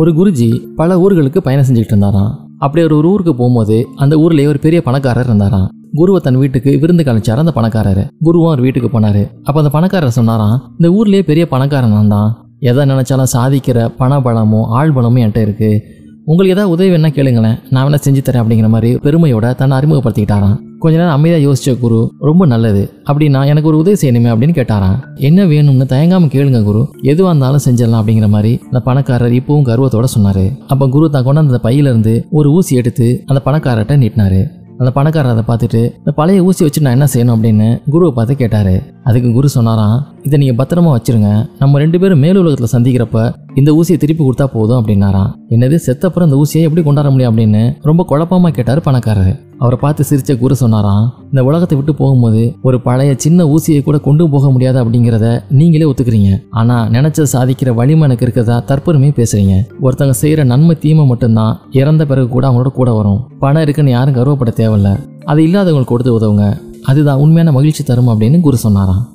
ஒரு குருஜி பல ஊர்களுக்கு பயணம் செஞ்சுக்கிட்டு இருந்தாராம். அப்படி ஒரு ஊருக்கு போகும்போது அந்த ஊர்லயே ஒரு பெரிய பணக்காரர் இருந்தாராம். குருவை தன் வீட்டுக்கு விருந்து கழிச்சார் அந்த பணக்காரர். குருவும் அவர் வீட்டுக்கு போனாரு. அப்ப அந்த பணக்காரர் சொன்னாராம் இந்த ஊர்லயே பெரிய பணக்காரன் தான். எதை நினைச்சாலும் சாதிக்கிற பண பலமும் ஆள் பலமும் என்கிட்ட இருக்கு. உங்களுக்கு ஏதாவது உதவி வேணா கேளுங்களேன். நான் வேணா செஞ்சு தரேன் அப்படிங்கிற மாதிரி பெருமையோட தன்னை அறிமுகப்படுத்திக்கிட்டாராம். கொஞ்ச நேரம் அமைதியாக யோசிச்ச குரு ரொம்ப நல்லது. அப்படின்னா எனக்கு ஒரு உதவி செய்யணுமே அப்படின்னு கேட்டாராம். என்ன வேணும்னு தயங்காம கேளுங்க குரு. எதுவாக இருந்தாலும் செஞ்சிடலாம் அப்படிங்கிற மாதிரி அந்த பணக்காரர் இப்பவும் கர்வத்தோட சொன்னாரு. அப்போ குரு தான் கொண்டாந்த அந்த பையில இருந்து ஒரு ஊசி எடுத்து அந்த பணக்காரர்கிட்ட நீட்டினாரு. அந்த பணக்காரர் அதை பார்த்துட்டு இந்த பழைய ஊசி வச்சு நான் என்ன செய்யணும் அப்படின்னு குருவை பார்த்து கேட்டாரு. அதுக்கு குரு சொன்னாராம் இதை நீங்கள் பத்திரமா வச்சிருங்க. நம்ம ரெண்டு பேரும் மேலுலகத்தில் சந்திக்கிறப்ப இந்த ஊசியை திருப்பி கொடுத்தா போதும் அப்படின்னாராம். என்னது? செத்தப்புறம் இந்த ஊசியை எப்படி கொண்டாட முடியும்? அப்படின்னு ரொம்ப குழப்பமா கேட்டாரு பணக்காரர். அவரை பார்த்து சிரிச்ச குரு சொன்னாராம் இந்த உலகத்தை விட்டு போகும்போது ஒரு பழைய சின்ன ஊசியை கூட கொண்டு போக முடியாது அப்படிங்கிறத நீங்களே ஒத்துக்கிறீங்க. ஆனா நினைச்ச சாதிக்கிற வலிமை எனக்கு இருக்கிறதா தற்பெருமையும் பேசுறீங்க. ஒருத்தங்க செய்யற நன்மை தீமை மட்டும்தான் இறந்த பிறகு கூட அவங்களோட கூட வரும். பணம் இருக்குன்னு யாரும் கர்வப்பட தேவையில்ல. அது இல்லாதவங்களுக்கு கொடுத்து உதவுங்க. அதுதான் உண்மையான மகிழ்ச்சி தரும் அப்படின்னு குரு சொன்னாராம்.